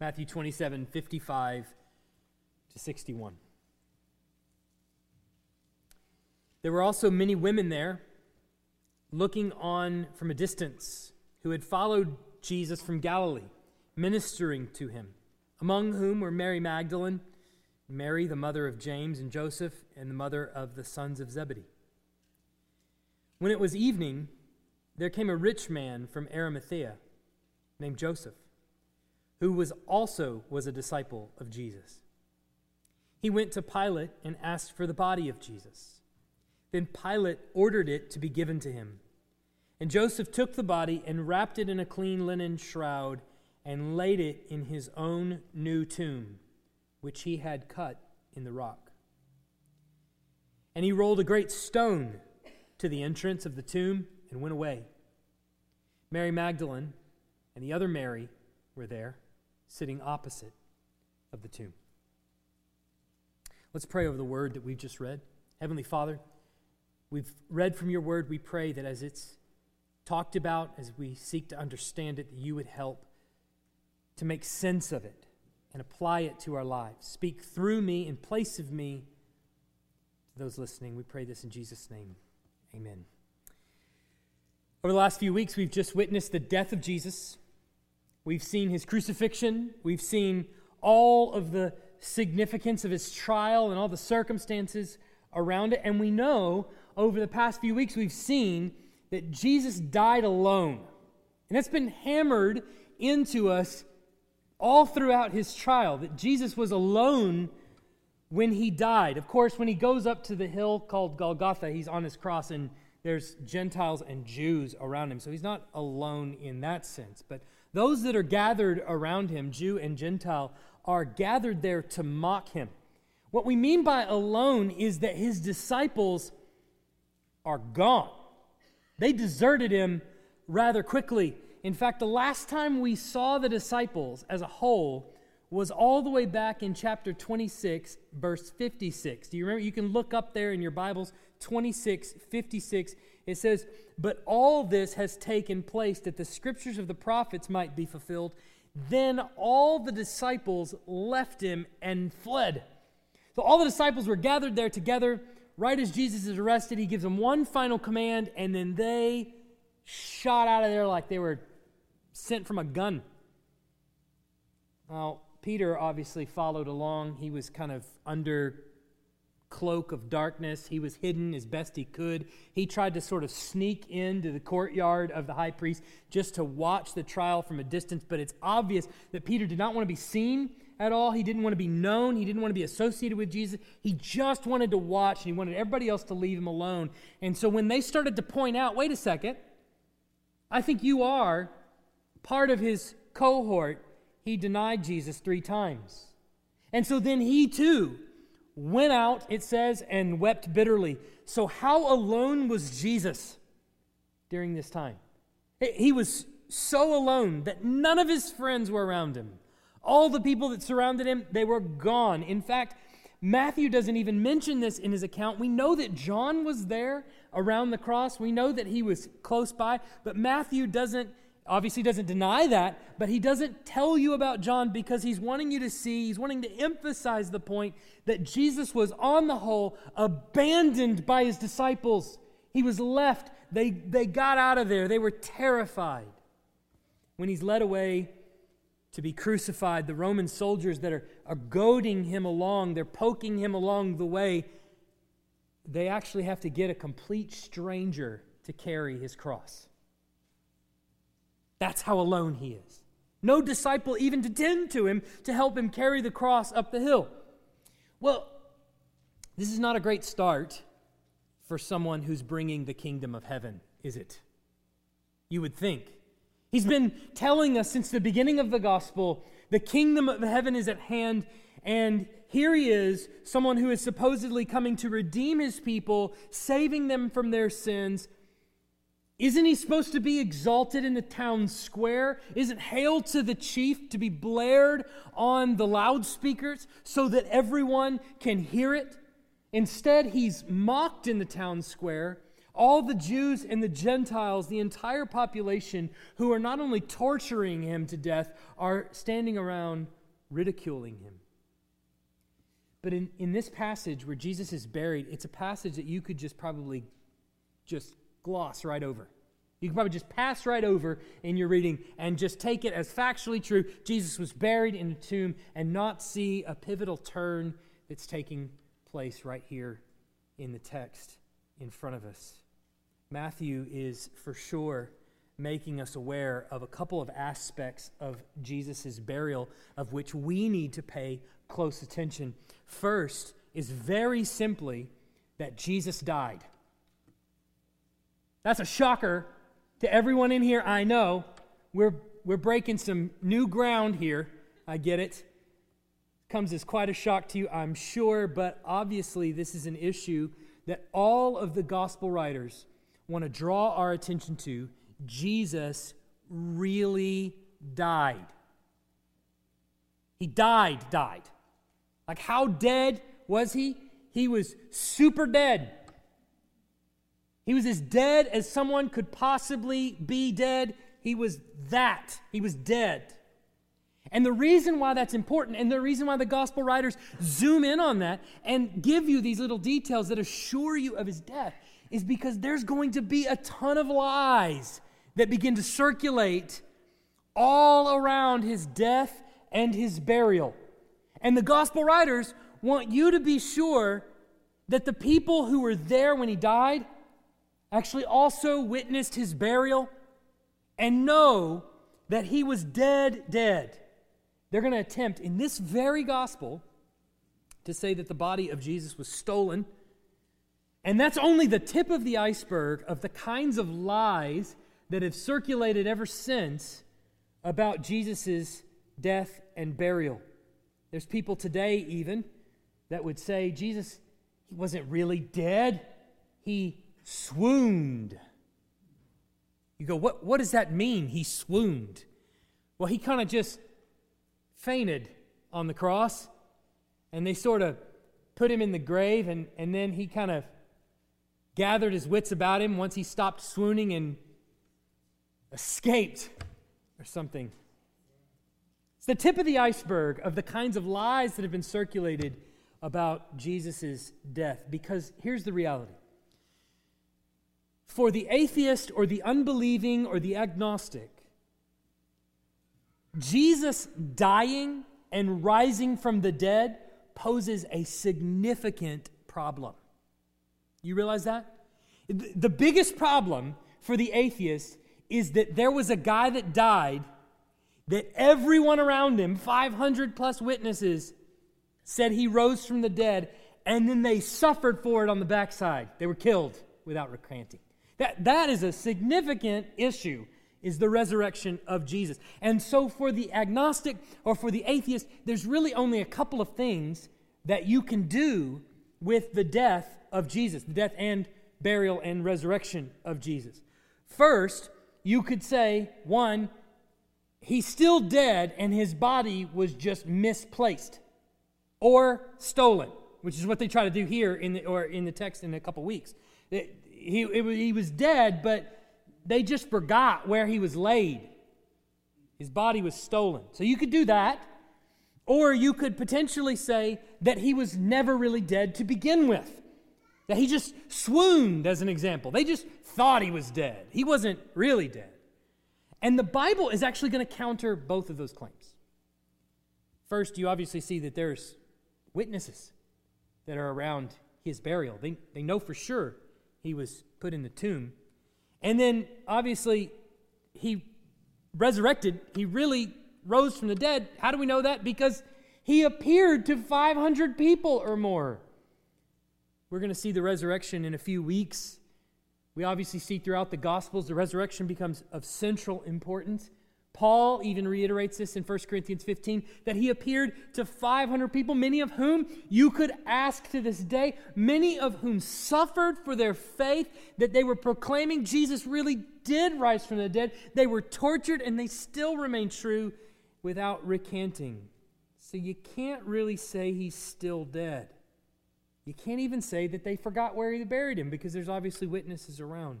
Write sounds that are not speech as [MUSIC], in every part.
Matthew 27 55 to 61. There were also many women there looking on from a distance who had followed Jesus from Galilee, ministering to him, among whom were Mary Magdalene, Mary, the mother of James and Joseph, and the mother of the sons of Zebedee. When it was evening, there came a rich man from Arimathea named Joseph, who was also was a disciple of Jesus. He went to Pilate and asked for the body of Jesus. Then Pilate ordered it to be given to him. And Joseph took the body and wrapped it in a clean linen shroud and laid it in his own new tomb, which he had cut in the rock. And he rolled a great stone to the entrance of the tomb and went away. Mary Magdalene and the other Mary were there, sitting opposite of the tomb. Let's pray over the word that we've just read. Heavenly Father, we've read from your word. We pray that as it's talked about, as we seek to understand it, that you would help to make sense of it and apply it to our lives. Speak through me in place of me to those listening. We pray this in Jesus' name. Amen. Over the last few weeks, we've just witnessed the death of Jesus. We've seen his crucifixion. We've seen all of the significance of his trial and all the circumstances around it. And we know over the past few weeks, we've seen that Jesus died alone. And that's been hammered into us all throughout his trial that Jesus was alone when he died. Of course, when he goes up to the hill called Golgotha, he's on his cross and there's Gentiles and Jews around him. So he's not alone in that sense. But those that are gathered around him, Jew and Gentile, are gathered there to mock him. What we mean by alone is that his disciples are gone. They deserted him rather quickly. In fact, the last time we saw the disciples as a whole was all the way back in chapter 26, verse 56. Do you remember? You can look up there in your Bibles, 26, 56. It says, But all this has taken place that the scriptures of the prophets might be fulfilled. Then all the disciples left him and fled. So all the disciples were gathered there together. Right as Jesus is arrested, he gives them one final command, and then they shot out of there like they were sent from a gun. Now, Peter obviously followed along. He was kind of under cloak of darkness. He was hidden as best he could. He tried to sort of sneak into the courtyard of the high priest just to watch the trial from a distance, but it's obvious that Peter did not want to be seen at all. He didn't want to be known. He didn't want to be associated with Jesus. He just wanted to watch and he wanted everybody else to leave him alone. And so when they started to point out, wait a second, I think you are part of his cohort, he denied Jesus three times. And so then he too went out, it says, and wept bitterly. So, how alone was Jesus during this time? He was so alone that none of his friends were around him. All the people that surrounded him, they were gone. In fact, Matthew doesn't even mention this in his account. We know that John was there around the cross. We know that he was close by, but Matthew doesn't obviously doesn't deny that, but he doesn't tell you about John because he's wanting you to see, he's wanting to emphasize the point that Jesus was, on the whole, abandoned by his disciples. He was left. They, they got out of there. They were terrified. When he's led away to be crucified, the Roman soldiers that are, are goading him along, they're poking him along the way, they actually have to get a complete stranger to carry his cross. That's how alone he is. No disciple even to tend to him to help him carry the cross up the hill. Well, this is not a great start for someone who's bringing the kingdom of heaven, is it? You would think. He's been telling us since the beginning of the gospel the kingdom of heaven is at hand, and here he is, someone who is supposedly coming to redeem his people, saving them from their sins, isn't he supposed to be exalted in the town square? Isn't Hail to the Chief to be blared on the loudspeakers so that everyone can hear it? Instead, he's mocked in the town square, all the Jews and the Gentiles, the entire population who are not only torturing him to death, are standing around ridiculing him. But in, in this passage where Jesus is buried, it's a passage that you could just probably just gloss right over. You can probably just pass right over in your reading and just take it as factually true. Jesus was buried in a tomb and not see a pivotal turn that's taking place right here in the text in front of us. Matthew is for sure making us aware of a couple of aspects of Jesus' burial of which we need to pay close attention. First is very simply that Jesus died. That's a shocker to everyone in here, I know. We're, we're breaking some new ground here. I get it. Comes as quite a shock to you, I'm sure, but obviously, this is an issue that all of the gospel writers want to draw our attention to. Jesus really died. He died, died. Like, how dead was he? He was super dead. He was as dead as someone could possibly be dead. He was that. He was dead. And the reason why that's important, and the reason why the gospel writers zoom in on that and give you these little details that assure you of his death, is because there's going to be a ton of lies that begin to circulate all around his death and his burial. And the gospel writers want you to be sure that the people who were there when he died actually also witnessed his burial and know that he was dead, dead. They're going to attempt in this very gospel to say that the body of Jesus was stolen. And that's only the tip of the iceberg of the kinds of lies that have circulated ever since about Jesus' death and burial. There's people today, even, that would say Jesus, he wasn't really dead. He swooned. You go, what, what does that mean? He swooned. Well, he kind of just fainted on the cross, and they sort of put him in the grave, and, and then he kind of gathered his wits about him once he stopped swooning and escaped or something. It's the tip of the iceberg of the kinds of lies that have been circulated about Jesus' death, because here's the reality for the atheist or the unbelieving or the agnostic, Jesus dying and rising from the dead poses a significant problem. You realize that? The biggest problem for the atheist is that there was a guy that died that everyone around him, 500 plus witnesses, said he rose from the dead, and then they suffered for it on the backside. They were killed without recanting. That, that is a significant issue, is the resurrection of Jesus. And so for the agnostic or for the atheist, there's really only a couple of things that you can do with the death of Jesus, the death and burial and resurrection of Jesus. First, you could say, one, he's still dead and his body was just misplaced or stolen, which is what they try to do here in the, or in the text in a couple weeks. He, it, he was dead, but they just forgot where he was laid. His body was stolen. So you could do that. Or you could potentially say that he was never really dead to begin with. That he just swooned, as an example. They just thought he was dead. He wasn't really dead. And the Bible is actually going to counter both of those claims. First, you obviously see that there's witnesses that are around his burial. They, they know for sure he was put in the tomb. And then, obviously, he resurrected. He really rose from the dead. How do we know that? Because he appeared to 500 people or more. We're going to see the resurrection in a few weeks. We obviously see throughout the Gospels the resurrection becomes of central importance. Paul even reiterates this in 1 Corinthians 15 that he appeared to 500 people, many of whom you could ask to this day, many of whom suffered for their faith, that they were proclaiming Jesus really did rise from the dead. They were tortured and they still remain true without recanting. So you can't really say he's still dead. You can't even say that they forgot where he buried him because there's obviously witnesses around.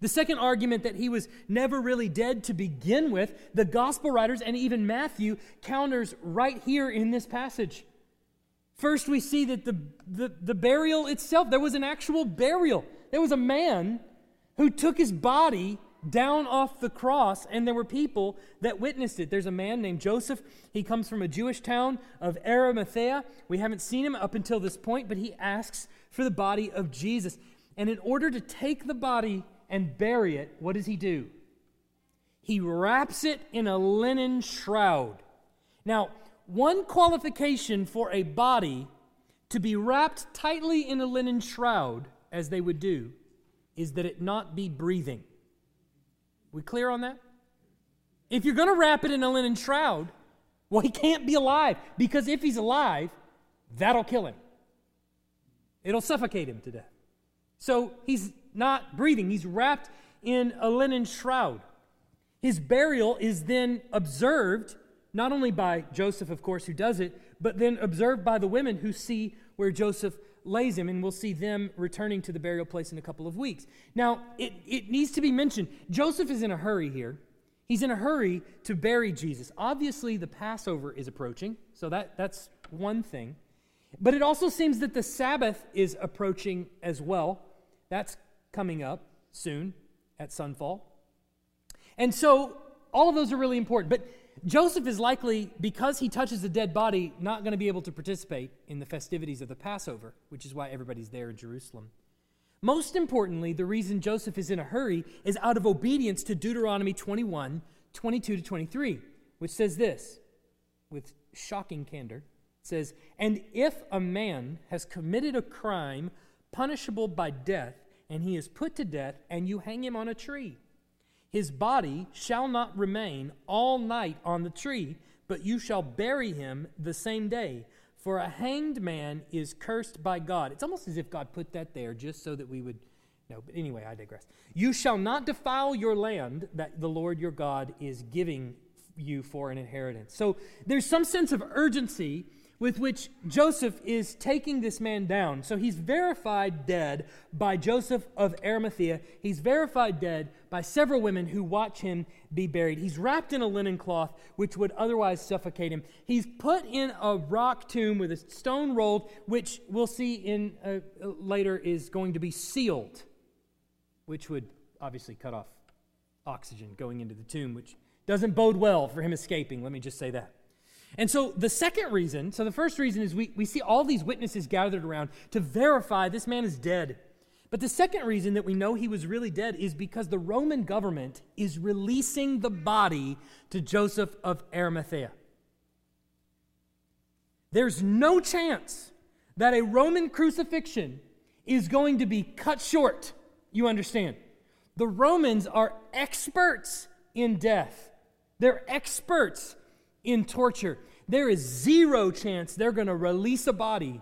The second argument that he was never really dead to begin with, the gospel writers and even Matthew counters right here in this passage. First, we see that the, the, the burial itself, there was an actual burial. There was a man who took his body down off the cross, and there were people that witnessed it. There's a man named Joseph. He comes from a Jewish town of Arimathea. We haven't seen him up until this point, but he asks for the body of Jesus. And in order to take the body and bury it, what does he do? He wraps it in a linen shroud. Now, one qualification for a body to be wrapped tightly in a linen shroud, as they would do, is that it not be breathing. We clear on that? If you're going to wrap it in a linen shroud, well, he can't be alive because if he's alive, that'll kill him. It'll suffocate him to death. So he's not breathing, he's wrapped in a linen shroud. His burial is then observed, not only by Joseph, of course, who does it, but then observed by the women who see where Joseph lays him, and we'll see them returning to the burial place in a couple of weeks. Now, it, it needs to be mentioned Joseph is in a hurry here. He's in a hurry to bury Jesus. Obviously, the Passover is approaching, so that, that's one thing. But it also seems that the Sabbath is approaching as well. That's coming up soon at sunfall. And so all of those are really important. But Joseph is likely, because he touches the dead body, not going to be able to participate in the festivities of the Passover, which is why everybody's there in Jerusalem. Most importantly, the reason Joseph is in a hurry is out of obedience to Deuteronomy 21 22 to 23, which says this with shocking candor. It says, And if a man has committed a crime punishable by death, and he is put to death, and you hang him on a tree, his body shall not remain all night on the tree, but you shall bury him the same day. For a hanged man is cursed by God. It's almost as if God put that there just so that we would know. But anyway, I digress. You shall not defile your land that the Lord your God is giving you for an inheritance. So there's some sense of urgency with which Joseph is taking this man down. So he's verified dead by Joseph of Arimathea. He's verified dead by several women who watch him be buried. He's wrapped in a linen cloth, which would otherwise suffocate him. He's put in a rock tomb with a stone rolled, which we'll see in uh, later is going to be sealed, which would obviously cut off oxygen going into the tomb, which doesn't bode well for him escaping. Let me just say that. And so the second reason, so the first reason is we, we see all these witnesses gathered around to verify this man is dead. But the second reason that we know he was really dead is because the Roman government is releasing the body to Joseph of Arimathea. There's no chance that a Roman crucifixion is going to be cut short. You understand? The Romans are experts in death, they're experts in torture. There is zero chance they're going to release a body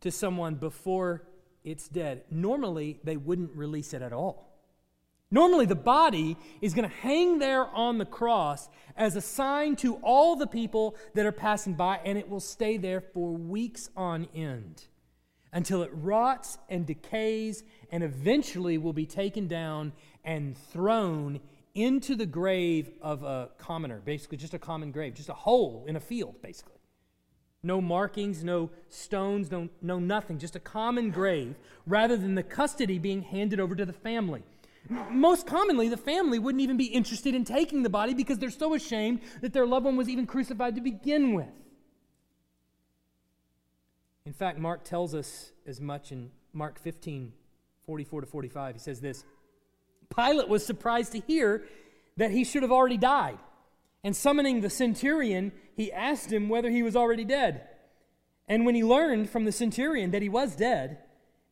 to someone before it's dead. Normally, they wouldn't release it at all. Normally, the body is going to hang there on the cross as a sign to all the people that are passing by, and it will stay there for weeks on end until it rots and decays and eventually will be taken down and thrown into the grave of a commoner, basically just a common grave, just a hole in a field, basically. No markings, no stones, no, no nothing, just a common grave, rather than the custody being handed over to the family. Most commonly, the family wouldn't even be interested in taking the body because they're so ashamed that their loved one was even crucified to begin with. In fact, Mark tells us as much in Mark 15 44 to 45. He says this Pilate was surprised to hear that he should have already died. And summoning the centurion, he asked him whether he was already dead. And when he learned from the centurion that he was dead,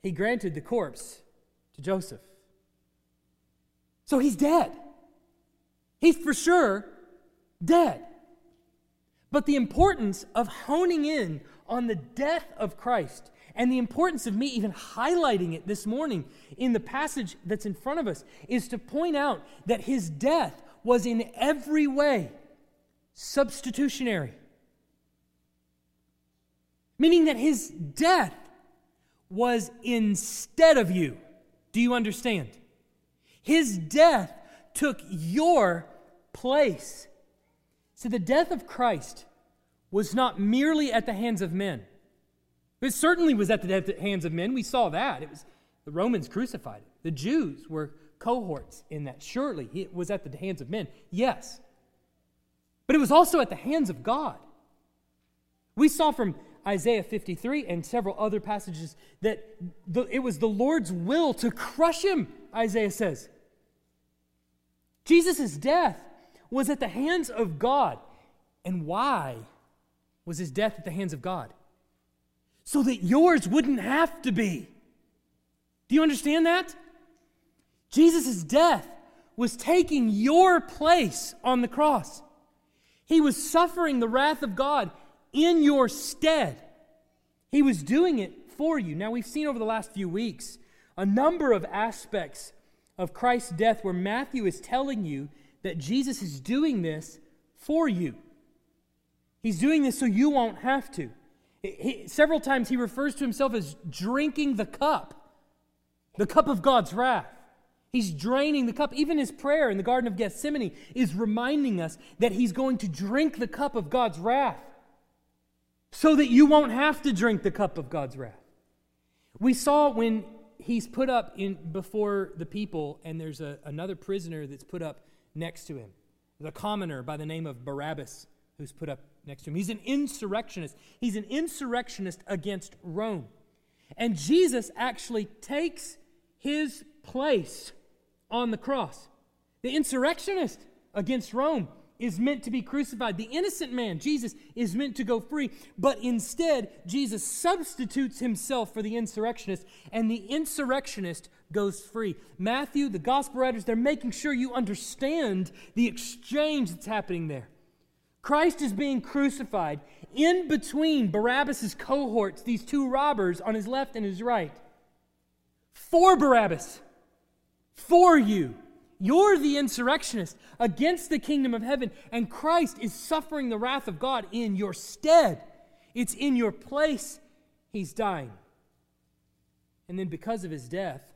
he granted the corpse to Joseph. So he's dead. He's for sure dead. But the importance of honing in on the death of Christ and the importance of me even highlighting it this morning in the passage that's in front of us is to point out that his death was in every way substitutionary. Meaning that his death was instead of you. Do you understand? His death took your place. So the death of Christ was not merely at the hands of men. It certainly was at the hands of men. We saw that. It was the Romans crucified it. The Jews were cohorts in that. Surely it was at the hands of men. Yes. But it was also at the hands of God. We saw from Isaiah 53 and several other passages that the, it was the Lord's will to crush him, Isaiah says. Jesus' death was at the hands of God. And why was his death at the hands of God? So that yours wouldn't have to be. Do you understand that? Jesus' death was taking your place on the cross. He was suffering the wrath of God in your stead. He was doing it for you. Now, we've seen over the last few weeks a number of aspects of Christ's death where Matthew is telling you that Jesus is doing this for you. He's doing this so you won't have to. He, several times he refers to himself as drinking the cup, the cup of God's wrath. He's draining the cup. Even his prayer in the Garden of Gethsemane is reminding us that he's going to drink the cup of God's wrath so that you won't have to drink the cup of God's wrath. We saw when he's put up in before the people and there's a, another prisoner that's put up next to him. The commoner by the name of Barabbas who's put up next to him. He's an insurrectionist. He's an insurrectionist against Rome. And Jesus actually takes his place on the cross. The insurrectionist against Rome is meant to be crucified. The innocent man, Jesus, is meant to go free. But instead, Jesus substitutes himself for the insurrectionist, and the insurrectionist goes free. Matthew, the gospel writers, they're making sure you understand the exchange that's happening there. Christ is being crucified in between Barabbas' cohorts, these two robbers on his left and his right. For Barabbas for you. You're the insurrectionist against the kingdom of heaven, and Christ is suffering the wrath of God in your stead. It's in your place he's dying. And then, because of his death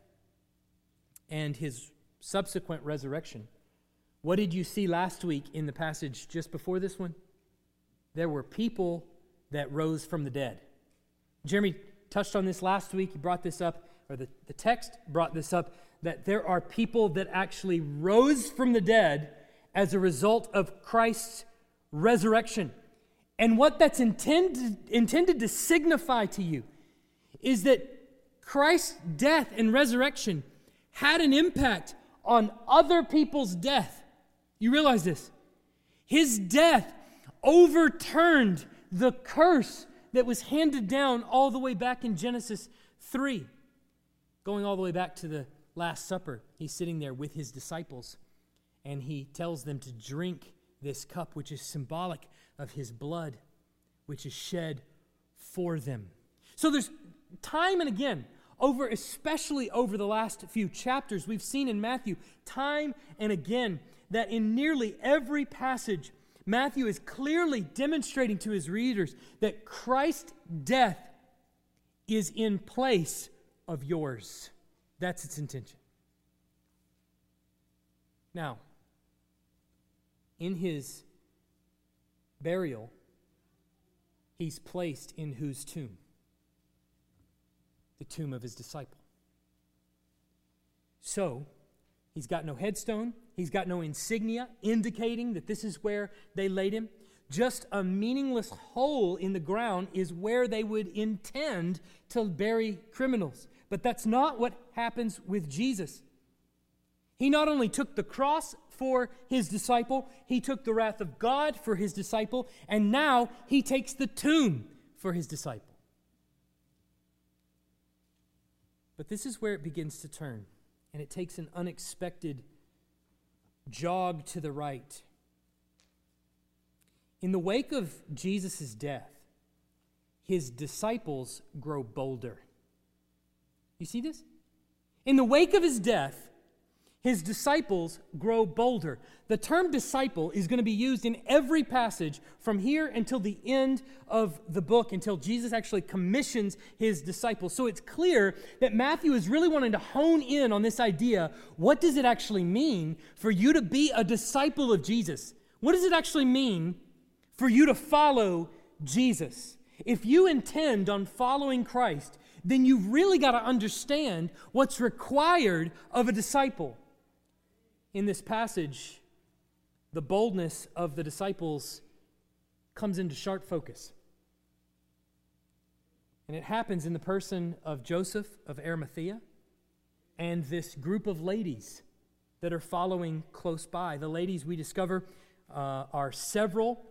and his subsequent resurrection, what did you see last week in the passage just before this one? There were people that rose from the dead. Jeremy touched on this last week. He brought this up, or the, the text brought this up that there are people that actually rose from the dead as a result of Christ's resurrection. And what that's intended, intended to signify to you is that Christ's death and resurrection had an impact on other people's death. You realize this? His death overturned the curse that was handed down all the way back in Genesis 3, going all the way back to the Last Supper, he's sitting there with his disciples, and he tells them to drink this cup, which is symbolic of his blood, which is shed for them. So there's time and again, over especially over the last few chapters, we've seen in Matthew time and again that in nearly every passage, Matthew is clearly demonstrating to his readers that Christ's death is in place of yours. That's its intention. Now, in his burial, he's placed in whose tomb? The tomb of his disciple. So, he's got no headstone, he's got no insignia indicating that this is where they laid him. Just a meaningless hole in the ground is where they would intend to bury criminals. But that's not what happens with Jesus. He not only took the cross for his disciple, he took the wrath of God for his disciple, and now he takes the tomb for his disciple. But this is where it begins to turn, and it takes an unexpected jog to the right. In the wake of Jesus' death, his disciples grow bolder. You see this? In the wake of his death, his disciples grow bolder. The term disciple is going to be used in every passage from here until the end of the book, until Jesus actually commissions his disciples. So it's clear that Matthew is really wanting to hone in on this idea what does it actually mean for you to be a disciple of Jesus? What does it actually mean for you to follow Jesus? If you intend on following Christ, then you've really got to understand what's required of a disciple in this passage, the boldness of the disciples comes into sharp focus. And it happens in the person of Joseph of Arimathea and this group of ladies that are following close by. The ladies we discover uh, are several,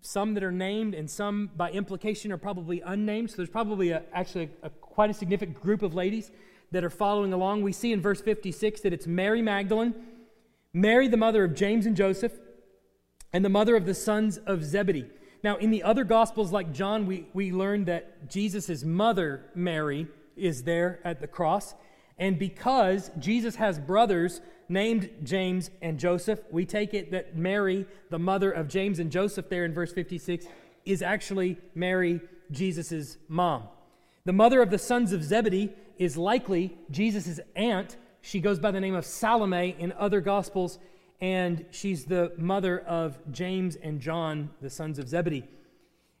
some that are named, and some by implication are probably unnamed. So there's probably a, actually a, a, quite a significant group of ladies that are following along. We see in verse 56 that it's Mary Magdalene Mary, the mother of James and Joseph, and the mother of the sons of Zebedee. Now, in the other Gospels, like John, we, we learn that Jesus' mother, Mary, is there at the cross. And because Jesus has brothers named James and Joseph, we take it that Mary, the mother of James and Joseph, there in verse 56, is actually Mary, Jesus' mom. The mother of the sons of Zebedee is likely Jesus' aunt, she goes by the name of Salome in other Gospels, and she's the mother of James and John, the sons of Zebedee.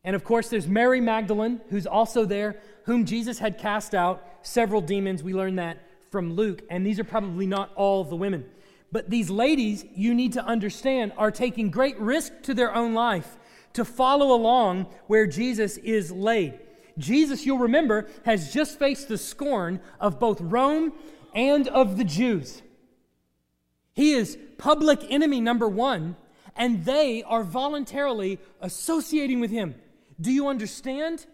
And of course, there's Mary Magdalene, who's also there, whom Jesus had cast out several demons. We learn that from Luke, and these are probably not all the women. But these ladies, you need to understand, are taking great risk to their own life to follow along where Jesus is laid. Jesus, you'll remember, has just faced the scorn of both Rome and of the Jews. He is public enemy number one, and they are voluntarily associating with him. Do you understand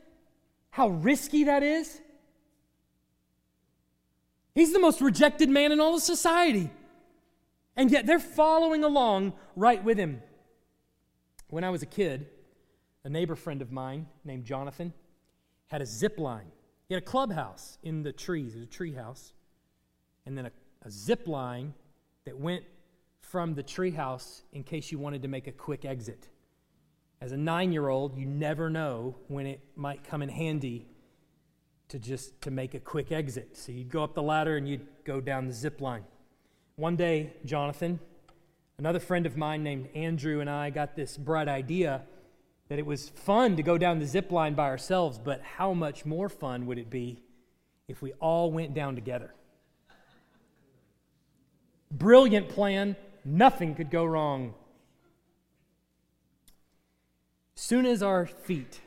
how risky that is? He's the most rejected man in all of society. And yet they're following along right with him. When I was a kid, a neighbor friend of mine named Jonathan had a zip line. He had a clubhouse in the trees, it was a tree house and then a, a zip line that went from the treehouse in case you wanted to make a quick exit. As a nine year old, you never know when it might come in handy to just to make a quick exit. So you'd go up the ladder and you'd go down the zip line. One day, Jonathan, another friend of mine named Andrew, and I got this bright idea that it was fun to go down the zip line by ourselves, but how much more fun would it be if we all went down together? Brilliant plan. Nothing could go wrong. Soon as our feet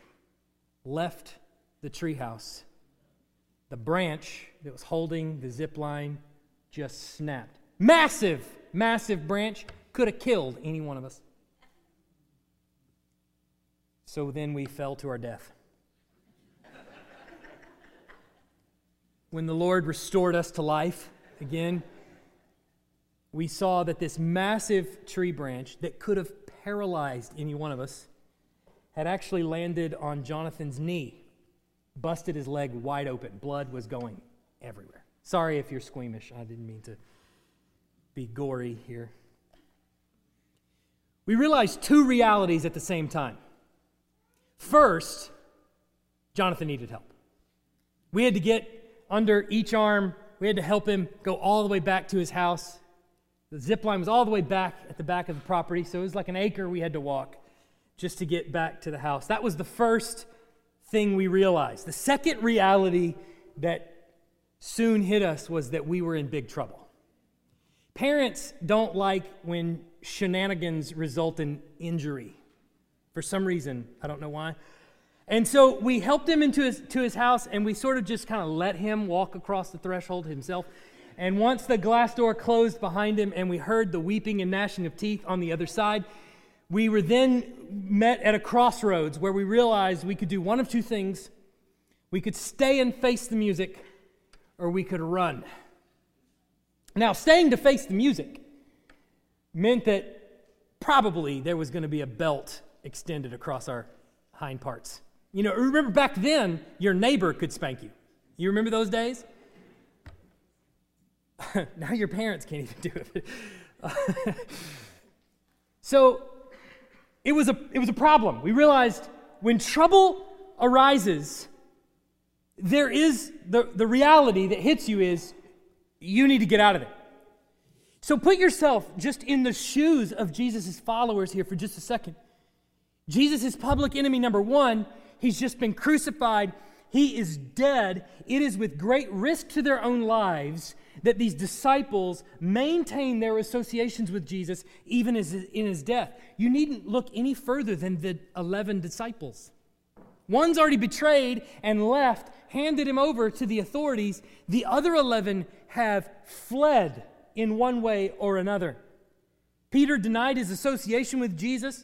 left the treehouse, the branch that was holding the zip line just snapped. Massive, massive branch could have killed any one of us. So then we fell to our death. when the Lord restored us to life again, we saw that this massive tree branch that could have paralyzed any one of us had actually landed on Jonathan's knee, busted his leg wide open. Blood was going everywhere. Sorry if you're squeamish. I didn't mean to be gory here. We realized two realities at the same time. First, Jonathan needed help. We had to get under each arm, we had to help him go all the way back to his house. The zip line was all the way back at the back of the property, so it was like an acre we had to walk just to get back to the house. That was the first thing we realized. The second reality that soon hit us was that we were in big trouble. Parents don't like when shenanigans result in injury. For some reason, I don't know why. And so we helped him into his, to his house and we sort of just kind of let him walk across the threshold himself. And once the glass door closed behind him and we heard the weeping and gnashing of teeth on the other side, we were then met at a crossroads where we realized we could do one of two things. We could stay and face the music, or we could run. Now, staying to face the music meant that probably there was going to be a belt extended across our hind parts. You know, remember back then, your neighbor could spank you. You remember those days? [LAUGHS] now your parents can't even do it. [LAUGHS] so it was, a, it was a problem. We realized when trouble arises, there is the, the reality that hits you is you need to get out of it. So put yourself just in the shoes of Jesus' followers here for just a second. Jesus is public enemy number one. He's just been crucified. He is dead. It is with great risk to their own lives that these disciples maintain their associations with Jesus even as in his death. You needn't look any further than the 11 disciples. One's already betrayed and left, handed him over to the authorities. The other 11 have fled in one way or another. Peter denied his association with Jesus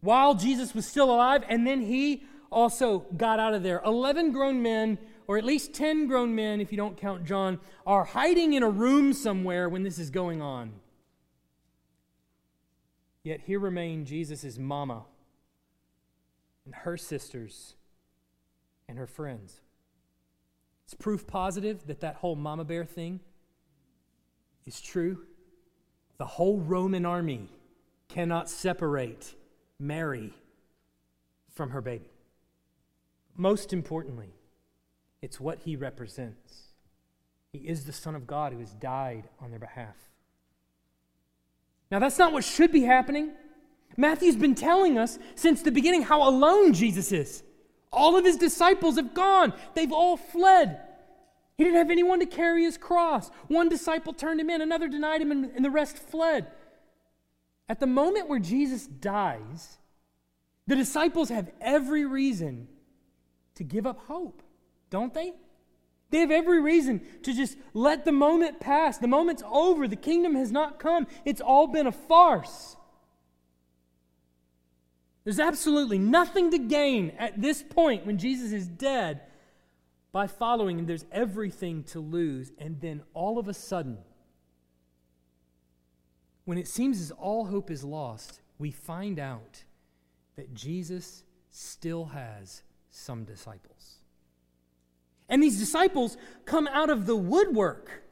while Jesus was still alive, and then he also got out of there. 11 grown men, or at least 10 grown men, if you don't count John, are hiding in a room somewhere when this is going on. Yet here remain Jesus' mama and her sisters and her friends. It's proof positive that that whole mama bear thing is true. The whole Roman army cannot separate Mary from her baby. Most importantly, it's what he represents. He is the Son of God who has died on their behalf. Now, that's not what should be happening. Matthew's been telling us since the beginning how alone Jesus is. All of his disciples have gone, they've all fled. He didn't have anyone to carry his cross. One disciple turned him in, another denied him, and, the rest fled. At the moment where Jesus dies, the disciples have every reason to give up hope, don't they? They have every reason to just let the moment pass. The moment's over. The kingdom has not come. It's all been a farce. There's absolutely nothing to gain at this point when Jesus is dead by following him. There's everything to lose. And then all of a sudden, when it seems as all hope is lost, we find out that Jesus still has some disciples. And these disciples come out of the woodwork.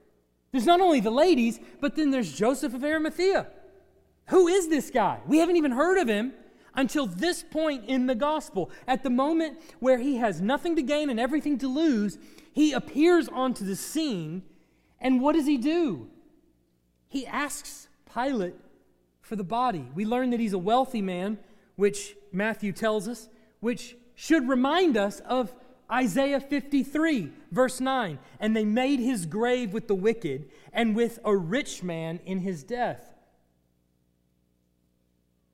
There's not only the ladies, but then there's Joseph of Arimathea. Who is this guy? We haven't even heard of him until this point in the gospel. At the moment where he has nothing to gain and everything to lose, he appears onto the scene. And what does he do? He asks Pilate for the body. We learn that he's a wealthy man, which Matthew tells us, which should remind us of Isaiah 53, verse 9. And they made his grave with the wicked and with a rich man in his death.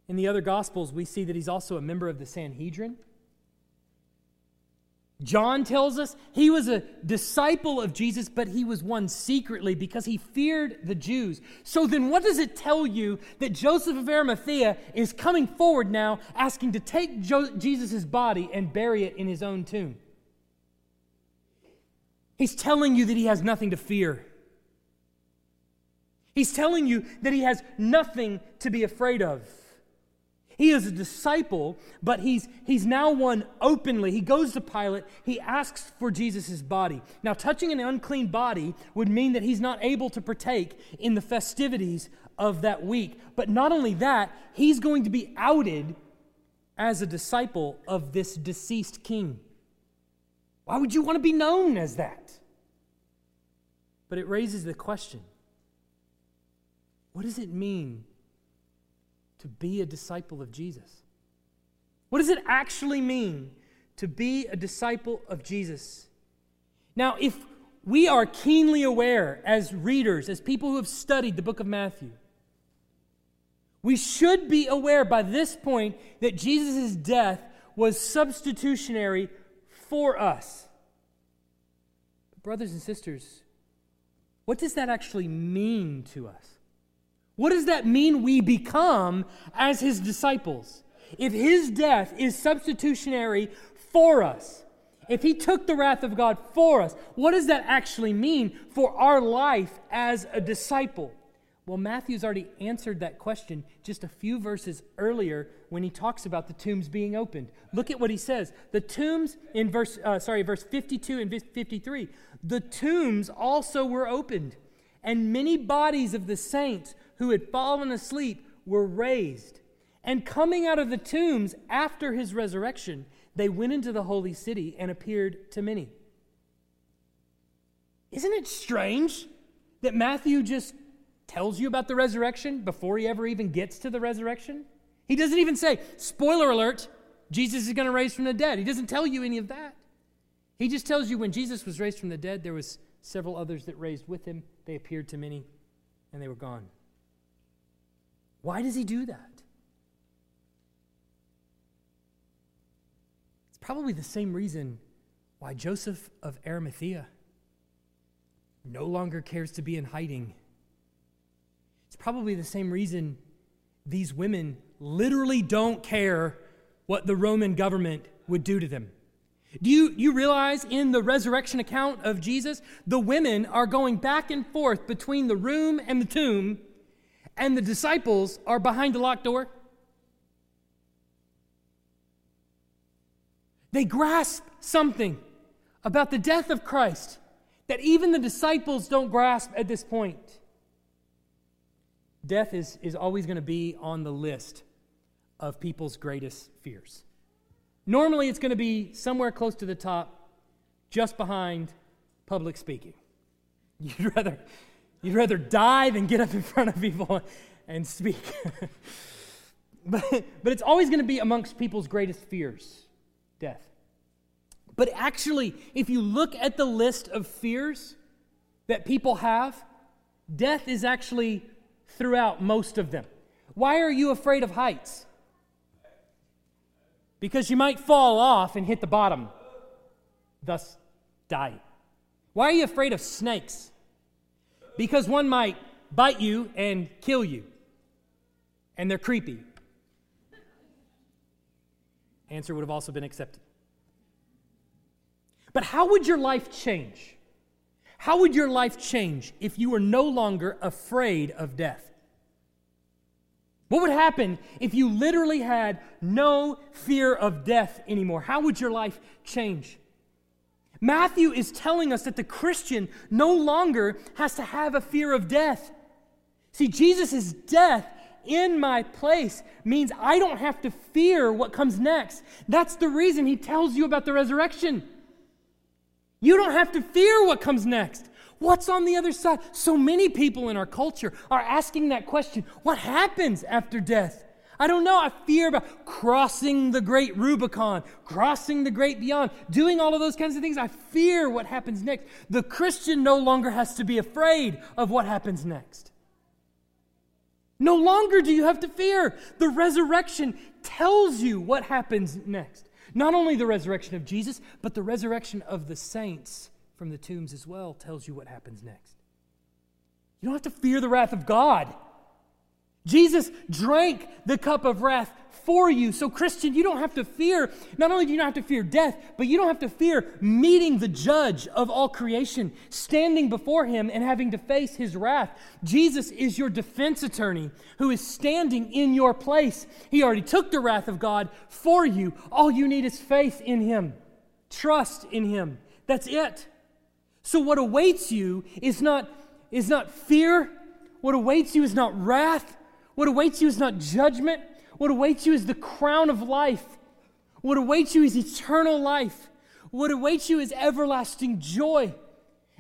In the other Gospels, we see that he's also a member of the Sanhedrin. John tells us he was a disciple of Jesus, but he was one secretly because he feared the Jews. So then, what does it tell you that Joseph of Arimathea is coming forward now asking to take jo- Jesus' body and bury it in his own tomb? He's telling you that he has nothing to fear. He's telling you that he has nothing to be afraid of. He is a disciple, but he's, he's now one openly. He goes to Pilate, he asks for Jesus' body. Now, touching an unclean body would mean that he's not able to partake in the festivities of that week. But not only that, he's going to be outed as a disciple of this deceased king. Why would you want to be known as that? But it raises the question what does it mean to be a disciple of Jesus? What does it actually mean to be a disciple of Jesus? Now, if we are keenly aware as readers, as people who have studied the book of Matthew, we should be aware by this point that Jesus' death was substitutionary for us. Brothers and sisters, what does that actually mean to us? What does that mean we become as his disciples? If his death is substitutionary for us, if he took the wrath of God for us, what does that actually mean for our life as a disciple? Well, Matthew's already answered that question just a few verses earlier when he talks about the tombs being opened. Look at what he says. The tombs in verse, uh, sorry, verse 52 and 53. The tombs also were opened and many bodies of the saints who had fallen asleep were raised. And coming out of the tombs after his resurrection, they went into the holy city and appeared to many. Isn't it strange that Matthew just tells you about the resurrection before he ever even gets to the resurrection? He doesn't even say, spoiler alert, Jesus is going to raise from the dead. He doesn't tell you any of that. He just tells you when Jesus was raised from the dead, there was several others that raised with him. They appeared to many, and they were gone. Why does he do that? It's probably the same reason why Joseph of Arimathea no longer cares to be in hiding. It's probably the same reason these women literally don't care what the Roman government would do to them. Do you, you realize in the resurrection account of Jesus, the women are going back and forth between the room and the tomb, and the disciples are behind the locked door? They grasp something about the death of Christ that even the disciples don't grasp at this point. Death is, is always going to be on the list of people's greatest fears. Normally, it's going to be somewhere close to the top, just behind public speaking. [LAUGHS] You'd rather, you'd rather die than get up in front of people and speak. [LAUGHS] but, but it's always going to be amongst people's greatest fears death. But actually, if you look at the list of fears that people have, death is actually throughout most of them. Why are you afraid of heights? because you might fall off and hit the bottom, thus die. Why are you afraid of snakes? Because one might bite you and kill you, and they're creepy. Answer would have also been accepted. But how would your life change? How would your life change if you were no longer afraid of death? What would happen if you literally had no fear of death anymore? How would your life change? Matthew is telling us that the Christian no longer has to have a fear of death. See, Jesus' death in my place means I don't have to fear what comes next. That's the reason he tells you about the resurrection. You don't have to fear what comes next. What's on the other side? So many people in our culture are asking that question what happens after death? I don't know. I fear about crossing the great Rubicon, crossing the great beyond, doing all of those kinds of things. I fear what happens next. The Christian no longer has to be afraid of what happens next. No longer do you have to fear. The resurrection tells you what happens next. Not only the resurrection of Jesus, but the resurrection of the saints from the tombs as well tells you what happens next. You don't have to fear the wrath of God. Jesus drank the cup of wrath for you. So, Christian, you don't have to fear, not only do you not have to fear death, but you don't have to fear meeting the judge of all creation, standing before him and having to face his wrath. Jesus is your defense attorney who is standing in your place. He already took the wrath of God for you. All you need is faith in him, trust in him. That's it. So, what awaits you is not, is not fear. What awaits you is not wrath. What awaits you is not judgment. What awaits you is the crown of life. What awaits you is eternal life. What awaits you is everlasting joy.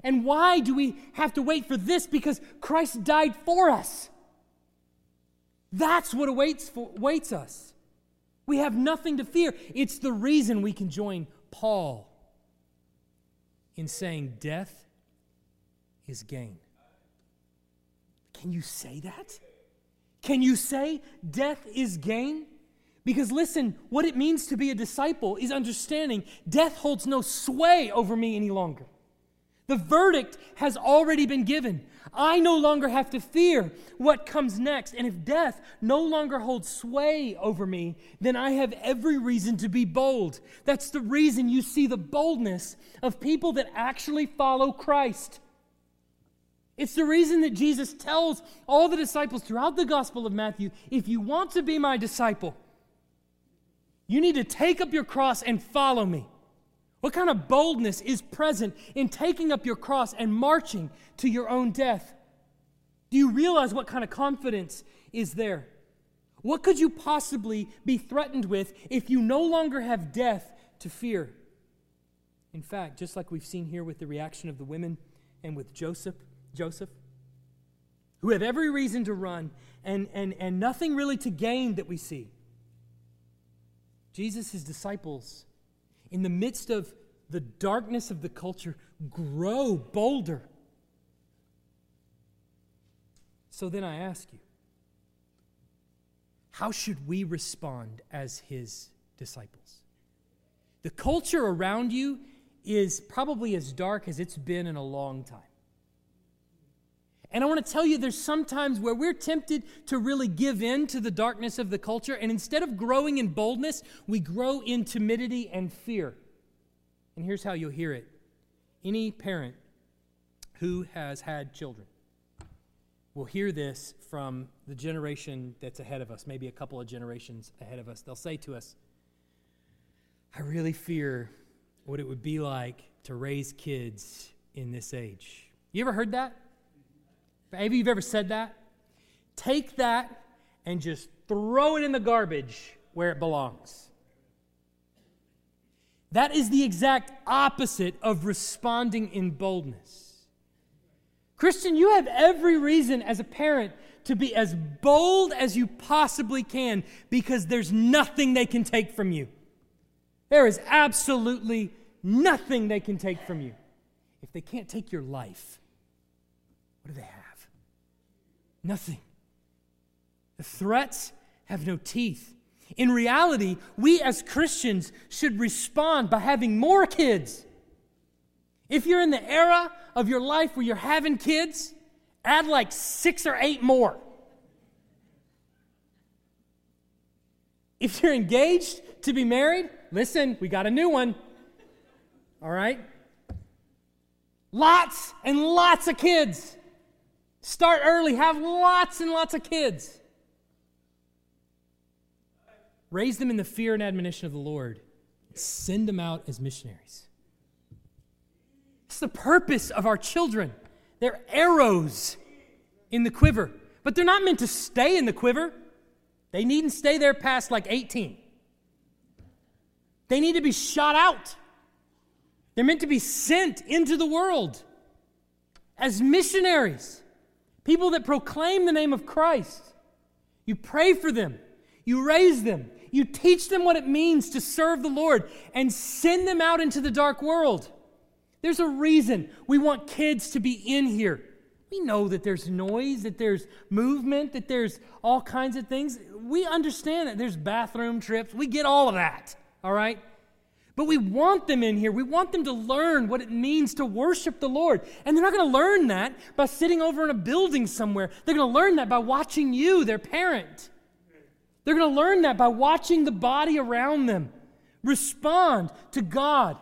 And why do we have to wait for this? Because Christ died for us. That's what awaits, for, awaits us. We have nothing to fear. It's the reason we can join Paul in saying death is gain. Can you say that? Can you say death is gain? Because listen, what it means to be a disciple is understanding death holds no sway over me any longer. The verdict has already been given. I no longer have to fear what comes next. And if death no longer holds sway over me, then I have every reason to be bold. That's the reason you see the boldness of people that actually follow Christ. It's the reason that Jesus tells all the disciples throughout the Gospel of Matthew if you want to be my disciple, you need to take up your cross and follow me. What kind of boldness is present in taking up your cross and marching to your own death? Do you realize what kind of confidence is there? What could you possibly be threatened with if you no longer have death to fear? In fact, just like we've seen here with the reaction of the women and with Joseph, Joseph, who have every reason to run and, and, and nothing really to gain that we see. Jesus' his disciples, in the midst of the darkness of the culture, grow bolder. So then I ask you, how should we respond as his disciples? The culture around you is probably as dark as it's been in a long time. And I want to tell you, there's sometimes where we're tempted to really give in to the darkness of the culture, and instead of growing in boldness, we grow in timidity and fear. And here's how you'll hear it any parent who has had children will hear this from the generation that's ahead of us, maybe a couple of generations ahead of us. They'll say to us, I really fear what it would be like to raise kids in this age. You ever heard that? Maybe you've ever said that. Take that and just throw it in the garbage where it belongs. That is the exact opposite of responding in boldness. Christian, you have every reason as a parent to be as bold as you possibly can because there's nothing they can take from you. There is absolutely nothing they can take from you. If they can't take your life, what do they have? Nothing. The threats have no teeth. In reality, we as Christians should respond by having more kids. If you're in the era of your life where you're having kids, add like six or eight more. If you're engaged to be married, listen, we got a new one. All right? Lots and lots of kids. Start early, have lots and lots of kids. Raise them in the fear and admonition of the Lord. Send them out as missionaries. It's the purpose of our children. They're arrows in the quiver, but they're not meant to stay in the quiver. They needn't stay there past like 18. They need to be shot out. They're meant to be sent into the world as missionaries. People that proclaim the name of Christ. You pray for them, you raise them, you teach them what it means to serve the Lord, and send them out into the dark world. There's a reason we want kids to be in here. We know that there's noise, that there's movement, that there's all kinds of things. We understand that there's bathroom trips. We get all of that, all right? But we want them in here. We want them to learn what it means to worship the Lord. And they're not going to learn that by sitting over in a building somewhere. They're going to learn that by watching you, their parent. They're going to learn that by watching the body around them respond to God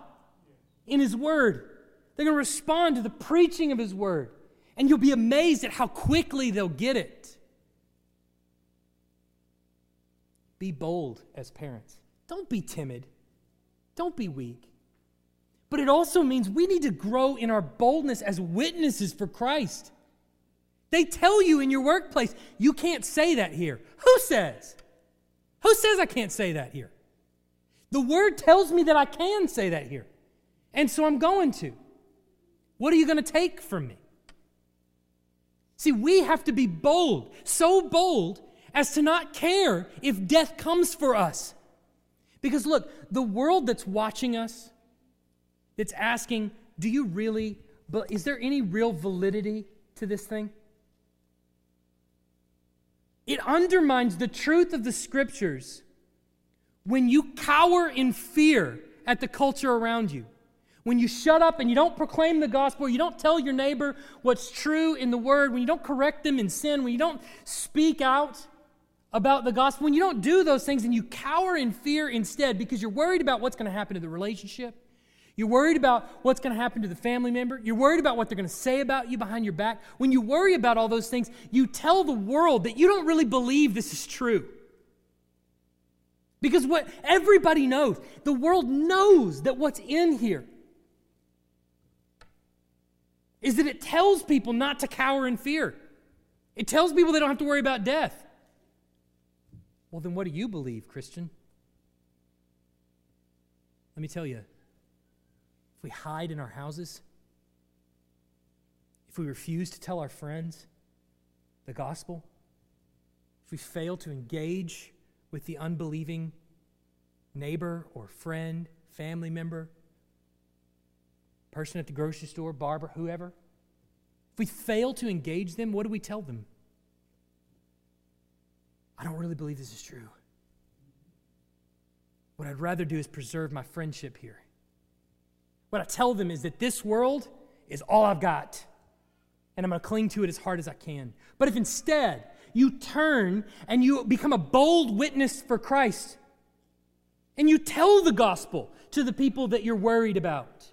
in His Word. They're going to respond to the preaching of His Word. And you'll be amazed at how quickly they'll get it. Be bold as parents, don't be timid. Don't be weak. But it also means we need to grow in our boldness as witnesses for Christ. They tell you in your workplace, you can't say that here. Who says? Who says I can't say that here? The word tells me that I can say that here. And so I'm going to. What are you going to take from me? See, we have to be bold, so bold as to not care if death comes for us. Because look, the world that's watching us, that's asking, do you really, is there any real validity to this thing? It undermines the truth of the scriptures when you cower in fear at the culture around you. When you shut up and you don't proclaim the gospel, you don't tell your neighbor what's true in the word, when you don't correct them in sin, when you don't speak out, about the gospel, when you don't do those things and you cower in fear instead because you're worried about what's going to happen to the relationship, you're worried about what's going to happen to the family member, you're worried about what they're going to say about you behind your back, when you worry about all those things, you tell the world that you don't really believe this is true. Because what everybody knows, the world knows that what's in here is that it tells people not to cower in fear. It tells people they don't have to worry about death. Well, then what do you believe, Christian? Let me tell you if we hide in our houses, if we refuse to tell our friends the gospel, if we fail to engage with the unbelieving neighbor or friend, family member, person at the grocery store, barber, whoever, if we fail to engage them, what do we tell them? I don't really believe this is true. What I'd rather do is preserve my friendship here. What I tell them is that this world is all I've got, and I'm going to cling to it as hard as I can. But if instead you turn and you become a bold witness for Christ, and you tell the gospel to the people that you're worried about,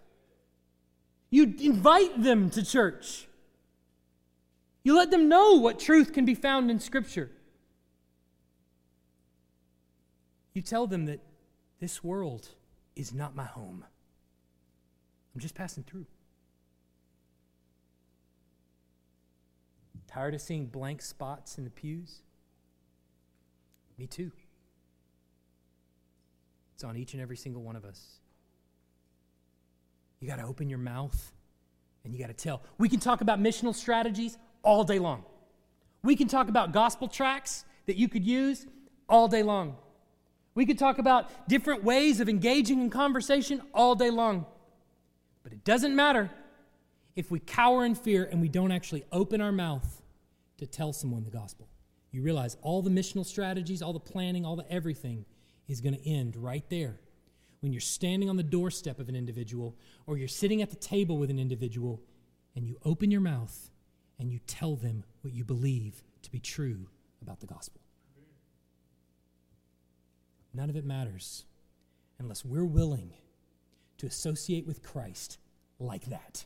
you invite them to church. You let them know what truth can be found in Scripture. You tell them that this world is not my home. I'm just passing through. Tired of seeing blank spots in the pews? Me too. It's on each and every single one of us. You got to open your mouth and you got to tell. We can talk about missional strategies all day long. We can talk about gospel tracks that you could use all day long. We could talk about different ways of engaging in conversation all day long. But it doesn't matter if we cower in fear and we don't actually open our mouth to tell someone the gospel. You realize all the missional strategies, all the planning, all the everything is going to end right there. When you're standing on the doorstep of an individual or you're sitting at the table with an individual and you open your mouth and you tell them what you believe to be true about the gospel. None of it matters unless we're willing to associate with Christ like that.